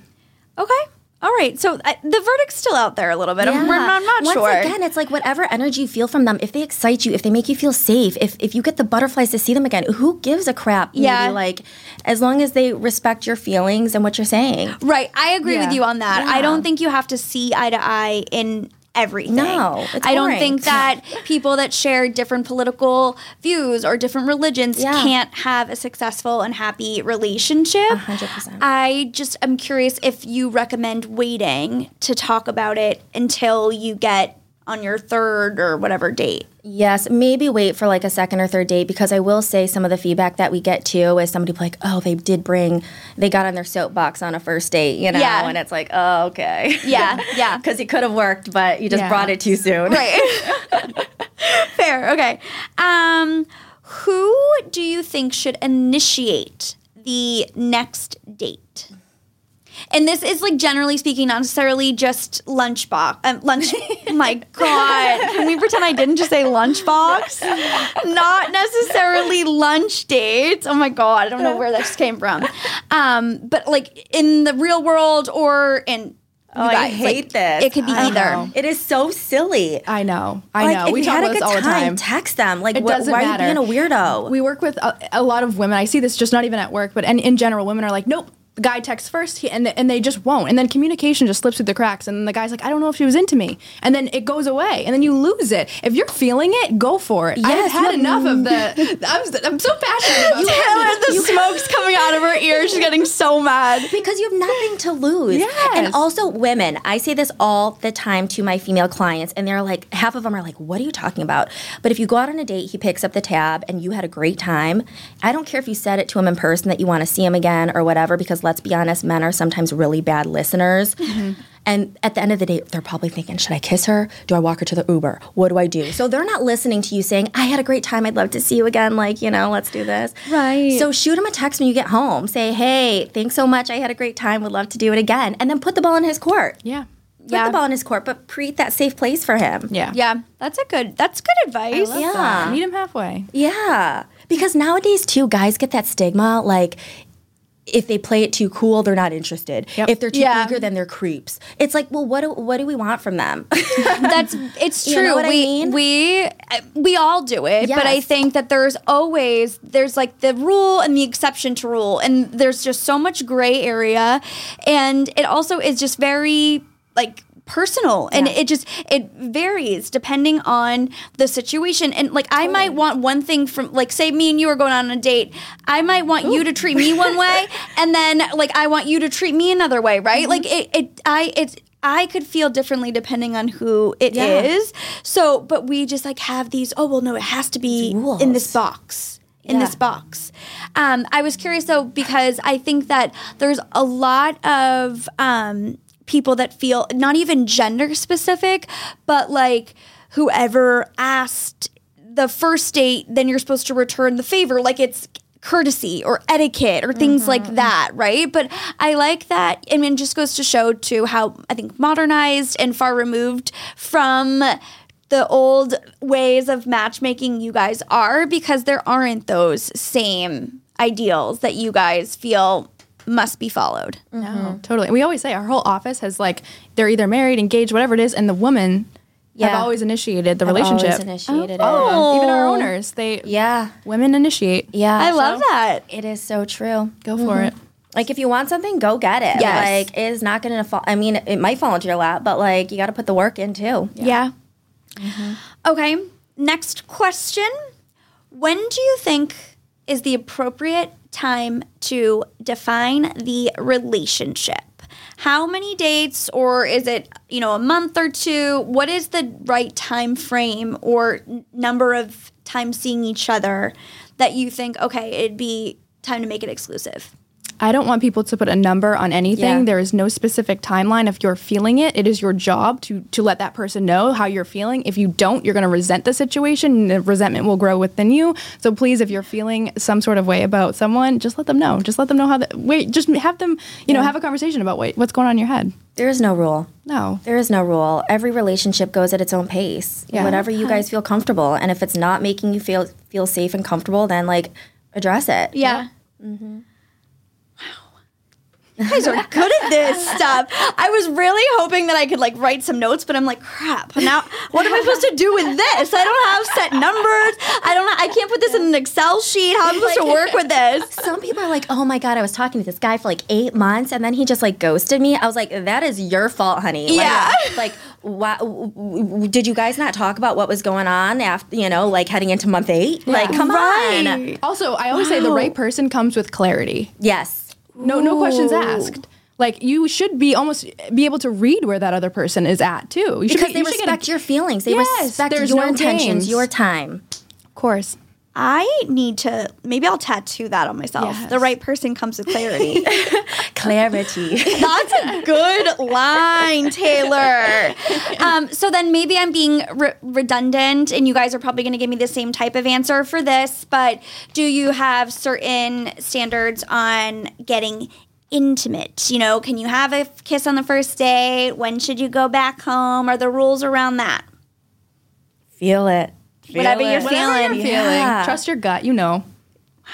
okay all right so uh, the verdict's still out there a little bit I'm, we're not, I'm not Once sure again, it's like whatever energy you feel from them. If they excite you, if they make you feel safe, if if you get the butterflies to see them again, who gives a crap? maybe, Yeah. like as long as they respect your feelings and what you're saying. Right. I agree with you on that. I don't think you have to see eye to eye in everything. No, it's I don't think [LAUGHS] that people that share different political views or different religions Yeah. can't have a successful and happy relationship. Hundred percent. I just am curious if you recommend waiting to talk about it until you get on your third or whatever date. Yes, maybe wait for like a second or third date because I will say some of the feedback that we get too is somebody like, oh, they did bring, they got on their soapbox on a first date, you know, Yeah. and it's like, oh, okay, Yeah, yeah. [LAUGHS] because it could have worked, but you just Yeah. brought it too soon. Right. [LAUGHS] Fair. Okay. Um, who do you think should initiate the next date? And this is like generally speaking, not necessarily just lunchbox. Um, lunch. [LAUGHS] my God, can we pretend I didn't just say lunchbox? Not necessarily lunch dates. Oh my God, I don't know where this came from. Um, but like in the real world or in. Oh, I hate this. It could be I either. know. It is so silly. i know i Like, know if we talk had about a this good all the time Text them. Like, It wh- doesn't why matter. are you being a weirdo? we work with a, a lot of women. I see this just not even at work, but and in general, women are like, nope. The guy texts first, he, and and they just won't, and then communication just slips through the cracks, and the guy's like, I don't know if she was into me, and then it goes away, and then you lose it. If you're feeling it, go for it. I've had you- enough of the. [LAUGHS] I'm, I'm so passionate about Taylor, this. the smoke's coming out of her ears. She's getting so mad. because you have nothing to lose. Yes. And also women, I say this all the time to my female clients and they're like half of them are like, "What are you talking about?" But if you go out on a date, he picks up the tab and you had a great time, I don't care if you said it to him in person that you want to see him again or whatever because let's be honest, men are sometimes really bad listeners. Mm-hmm. And at the end of the day, they're probably thinking, should I kiss her? Do I walk her to the Uber? What do I do? So they're not listening to you saying, I had a great time. I'd love to see you again. Like, you know, let's do this. Right. So shoot him a text when you get home. Say, hey, thanks so much. I had a great time. Would love to do it again. And then put the ball in his court. Yeah, Put Yeah. the ball in his court, but create that safe place for him. yeah, Yeah, that's a good. That's good advice. Love Yeah. that. Meet him halfway. Yeah. Because nowadays, too, guys get that stigma like, if they play it too cool, they're not interested. Yep. If they're too Yeah. eager, then they're creeps. It's like, well, what do, what do we want from them? [LAUGHS] That's it's You true. know what I we mean? we uh, we all do it, but I think that there's always there's like the rule and the exception to rule, and there's just so much gray area, and it also is just very like personal and it just it varies depending on the situation and like i might want one thing from like say me and you are going on a date i might want you to treat me one way [LAUGHS] and then like i want you to treat me another way right like it, it i it's I could feel differently depending on who it is. Yeah. So, but we just like have these, oh, well, no, it has to be in this box. In Yeah. this box. Um, I was curious though, because I think that there's a lot of um, people that feel not even gender specific, but like whoever asked the first date, then you're supposed to return the favor. Like it's courtesy or etiquette or things like mm-hmm. that, right? But I like that. I mean, it just goes to show to how I think modernized and far removed from the old ways of matchmaking you guys are because there aren't those same ideals that you guys feel must be followed. No, totally. And we always say our whole office has like they're either married, engaged, whatever it is, and the woman have always initiated the I've relationship. always initiated Oh. it. Even our oh. owners, they Yeah. women initiate. Yeah. I love that. It is so true. Go for mm-hmm. it. Like if you want something, go get it. Yes. Like it is not going to fall. I mean, it might fall into your lap, but like you got to put the work in too. Yeah. Mm-hmm. Okay. Next question. When do you think is the appropriate time to define the relationship? How many dates or is it, you know, a month or two? What is the right time frame or number of times seeing each other that you think okay, it'd be time to make it exclusive? I don't want people to put a number on anything. Yeah. There is no specific timeline. If you're feeling it, it is your job to to let that person know how you're feeling. If you don't, you're going to resent the situation, and the resentment will grow within you. So please, if you're feeling some sort of way about someone, just let them know. Just let them know how. The, wait, just have them, you know, have a conversation about what, what's going on in your head. There is no rule. No. There is no rule. Every relationship goes at its own pace. Yeah. Whatever you guys feel comfortable, and if it's not making you feel feel safe and comfortable, then like address it. Yeah. Wow. You mm-hmm. Guys are good at this [LAUGHS] stuff. I was really hoping that I could like write some notes, but I'm like, crap. Now, what am I supposed to do with this? I don't have set numbers. I don't. I can't put this in an Excel sheet. How am I supposed to work with this? Some people are like, "Oh my god, I was talking to this guy for like eight months, and then he just like ghosted me." I was like, "That is your fault, honey." Like, Yeah. Like, why, w- w- did you guys not talk about what was going on after you know, like heading into month eight? Like, come on. Also, I always say the right person comes with clarity. Yes. No, no questions asked. Like you should be almost be able to read where that other person is at too. You should Because be, they you should get a- respect your feelings. They Yes, respect there's your no intentions, games. your time. Of course. I need to. Maybe I'll tattoo that on myself. Yes. The right person comes with clarity. [LAUGHS] Clarity. [LAUGHS] That's a good line, Taylor. Um, so then maybe I'm being re- redundant, and you guys are probably going to give me the same type of answer for this. But do you have certain standards on getting intimate? You know, can you have a kiss on the first date? When should you go back home? Are there rules around that? Feel it. Feel Whatever you're feeling. Whatever you're feeling. Yeah. Trust your gut. You know.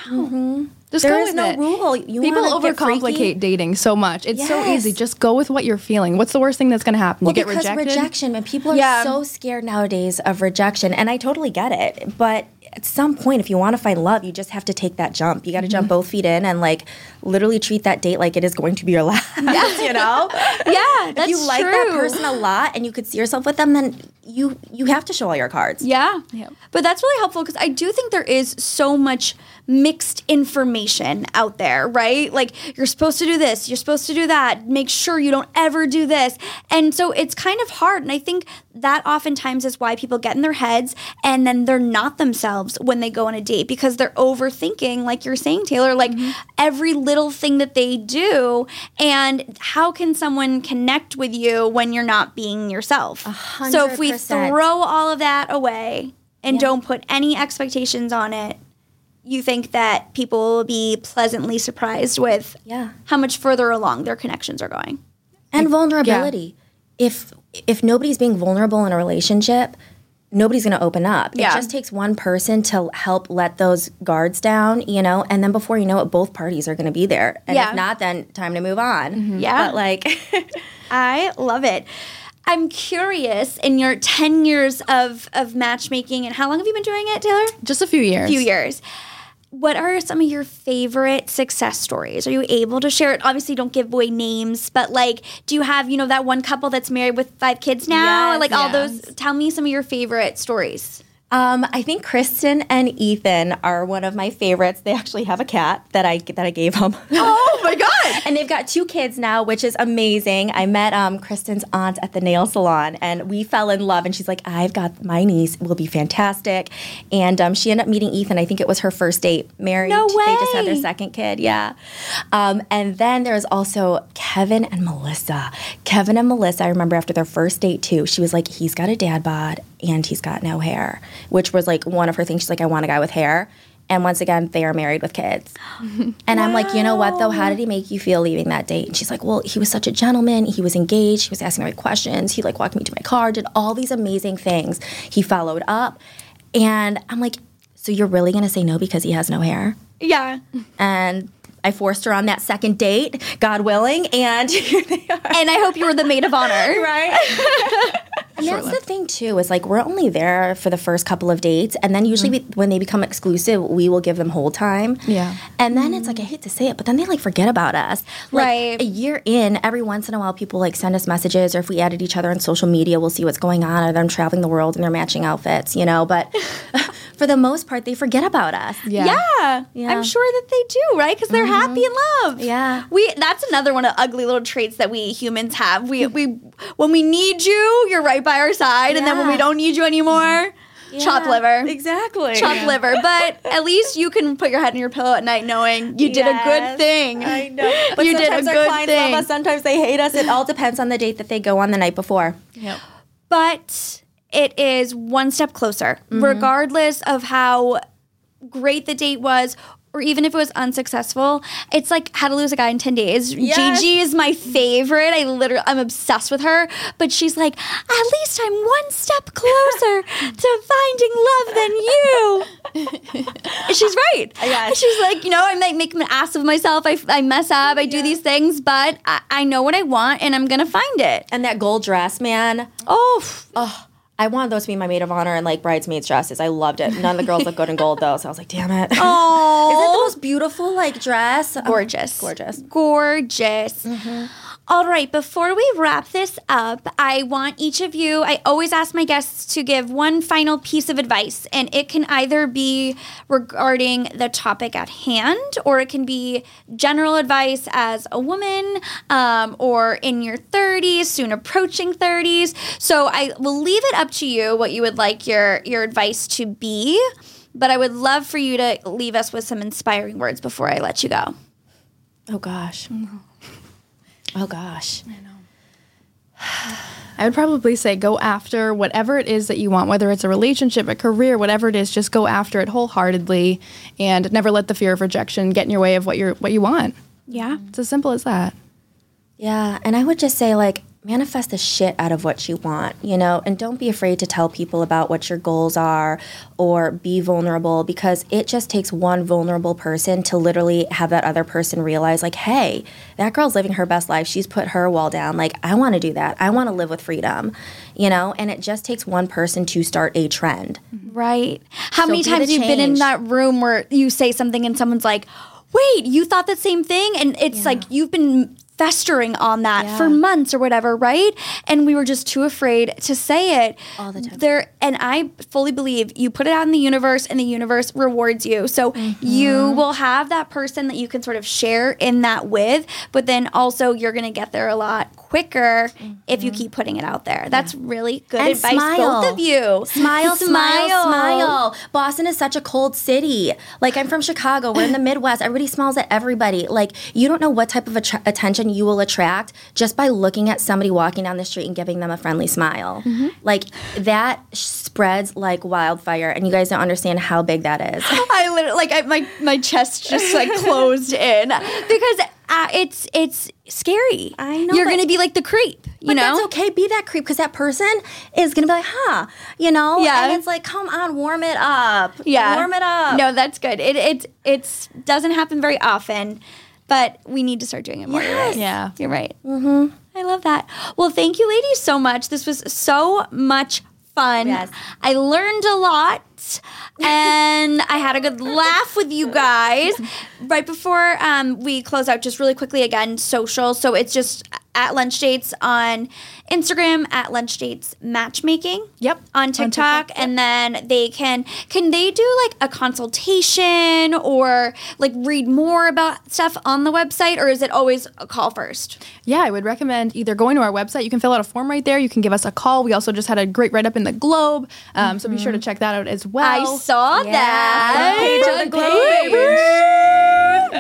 Mm-hmm. Just There go is with no it. rule. You People wanna get freaky? overcomplicate dating so much. It's so easy. Just go with what you're feeling. What's the worst thing that's going to happen? Well, you get because rejected. rejection, and people are Yeah. so scared nowadays of rejection, and I totally get it. But at some point, if you want to find love, you just have to take that jump. You got to Mm-hmm. jump both feet in and like literally treat that date like it is going to be your [LAUGHS] last. you know, [LAUGHS] Yeah, that's if you like that person a lot and you could see yourself with them, then you you have to show all your cards. Yeah. Yep. But that's really helpful because I do think there is so much mixed information out there, right? Like you're supposed to do this, you're supposed to do that. Make sure you don't ever do this. And so it's kind of hard. And I think that oftentimes is why people get in their heads and then they're not themselves when they go on a date because they're overthinking, like you're saying, Taylor, like mm-hmm. every little thing that they do. And how can someone connect with you when you're not being yourself? So if we throw all of that away and don't put any expectations on it, you think that people will be pleasantly surprised with Yeah. how much further along their connections are going. and vulnerability. If if nobody's being vulnerable in a relationship, nobody's going to open up. Yeah. It just takes one person to help let those guards down, you know, and then before you know it, both parties are going to be there. And Yeah. if not, then time to move on. Mm-hmm. Yeah. but like, [LAUGHS] I love it. I'm curious in your 10 years of, of matchmaking, and how long have you been doing it, Taylor? Just a few years. A few years. What are some of your favorite success stories? Are you able to share it? Obviously, don't give away names, but like, do you have you know that one couple that's married with five kids now? Yes, like all those. Tell me some of your favorite stories. Um, I think Kristen and Ethan are one of my favorites. They actually have a cat that I that I gave them. [LAUGHS] Oh my god! [LAUGHS] and they've got two kids now, which is amazing. I met um, Kristen's aunt at the nail salon, and we fell in love. And she's like, "I've got my niece will be fantastic." And um, she ended up meeting Ethan. I think it was her first date. Married. No way. They just had their second kid. Yeah. Um, and then there's also Kevin and Melissa. Kevin and Melissa. I remember after their first date too. She was like, "He's got a dad bod and he's got no hair," which was like one of her things. She's like, "I want a guy with hair." And once again, they are married with kids. [GASPS] And I'm like, you know what though? How did he make you feel leaving that date? And she's like, well, he was such a gentleman. He was engaged. He was asking the right questions. He like walked me to my car, did all these amazing things. He followed up. And I'm like, so you're really gonna say no because he has no hair? Yeah, And I forced her on that second date, God willing, and [LAUGHS] here they are. and I hope you were the maid of honor. [LAUGHS] Right? [LAUGHS] And that's the thing too is like we're only there for the first couple of dates, and then usually mm-hmm. we, when they become exclusive, we will give them whole time. Yeah. and then it's like I hate to say it, but then they like forget about us. Like, Right. A year in, every once in a while, people like send us messages, or if we added each other on social media, we'll see what's going on, or them traveling the world in their matching outfits, you know. But for the most part, they forget about us. Yeah. Yeah, Yeah. I'm sure that they do, right? Because they're happy in mm-hmm. love. Yeah. we. That's another one of the ugly little traits that we humans have. We we when we need you, you're right by our side, and then when we don't need you anymore, mm-hmm. chop Yeah, liver. Exactly. Chop liver, but [LAUGHS] at least you can put your head in your pillow at night knowing you did a good thing. I know. But you did a good clients thing. love us, sometimes they hate us. It all depends on the date that they go on the night before. Yep. but it is one step closer, mm-hmm. regardless of how great the date was. Or even if it was unsuccessful, it's like how to lose a guy in 10 days. Yes. Gigi is my favorite. I literally, I'm obsessed with her. But she's like, at least I'm one step closer [LAUGHS] to finding love than you. [LAUGHS] She's right. Yes. She's like, you know, I might make an ass of myself. I, I mess up. I do these things, but I, I know what I want and I'm going to find it. And that gold dress, man. Oh, Oh, I wanted those to be my maid of honor and like bridesmaids dresses. I loved it. None of the girls look good in gold though, so I was like, damn it. oh. Is it the most beautiful like dress? Um, gorgeous. gorgeous. Gorgeous. Mm-hmm. All right, before we wrap this up, I want each of you, I always ask my guests to give one final piece of advice, and it can either be regarding the topic at hand, or it can be general advice as a woman, um, or in your 30s, soon approaching 30s. So I will leave it up to you what you would like your, your advice to be, but I would love for you to leave us with some inspiring words before I let you go. Oh gosh. [SIGHS] Oh gosh. I know. [SIGHS] I would probably say go after whatever it is that you want, whether it's a relationship, a career, whatever it is, just go after it wholeheartedly and never let the fear of rejection get in your way of what you're what you want. Yeah. It's as simple as that. Yeah, and I would just say like manifest the shit out of what you want, you know, and don't be afraid to tell people about what your goals are or be vulnerable because it just takes one vulnerable person to literally have that other person realize like, hey, that girl's living her best life. She's put her wall down. Like, I want to do that. I want to live with freedom, you know, and it just takes one person to start a trend. Right. How So many times you've been in that room where you say something and someone's like, "Wait, you thought the same thing?" And it's like you've been festering on that for months or whatever, right? And we were just too afraid to say it All the time. There and I fully believe you put it out in the universe and the universe rewards you. So you Mm-hmm. will have that person that you can sort of share in that with, but then also you're going to get there a lot quicker if you keep putting it out there. That's really good Mm-hmm. And advice smile. both of you. [LAUGHS] Smile, smile, smile. Boston is such a cold city. Like, I'm from Chicago. We're in the [LAUGHS] Midwest. Everybody smiles at everybody. Like, you don't know what type of attra- attention you will attract just by looking at somebody walking down the street and giving them a friendly smile. Like, that spreads like wildfire, and you guys don't understand how big that is. [LAUGHS] I literally like I, my my chest just like [LAUGHS] closed in because uh, it's it's scary. I know, you're gonna be like the creep. You But know, that's okay. Be that creep because that person is gonna be like, huh, you know? Yeah. And it's like, come on, warm it up. yeah, Warm it up. No, that's good. It it it's doesn't happen very often, but we need to start doing it more. You're right. Yes. Yeah. You're right. Mm-hmm. I love that. Well, thank you, ladies, so much. This was so much fun. Yes. I learned a lot. And [LAUGHS] I had a good laugh with you guys. Right before um, we close out, just really quickly again, social. So it's just at lunch dates on Instagram, at lunch dates matchmaking. Yep. On On TikTok. TikTok, And then they can, can they do like a consultation or like read more about stuff on the website or is it always a call first? Yeah, I would recommend either going to our website. You can fill out a form right there. You can give us a call. We also just had a great write up in the Globe, um, so be sure to check that out as well. I saw Yeah. that. Page of the Globe.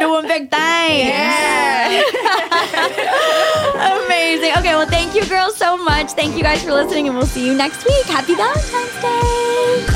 Doing big things. [LAUGHS] [LAUGHS] Amazing. Okay, well, thank you, girls, so much. Thank you guys for listening, and we'll see you next week. Happy Valentine's Day.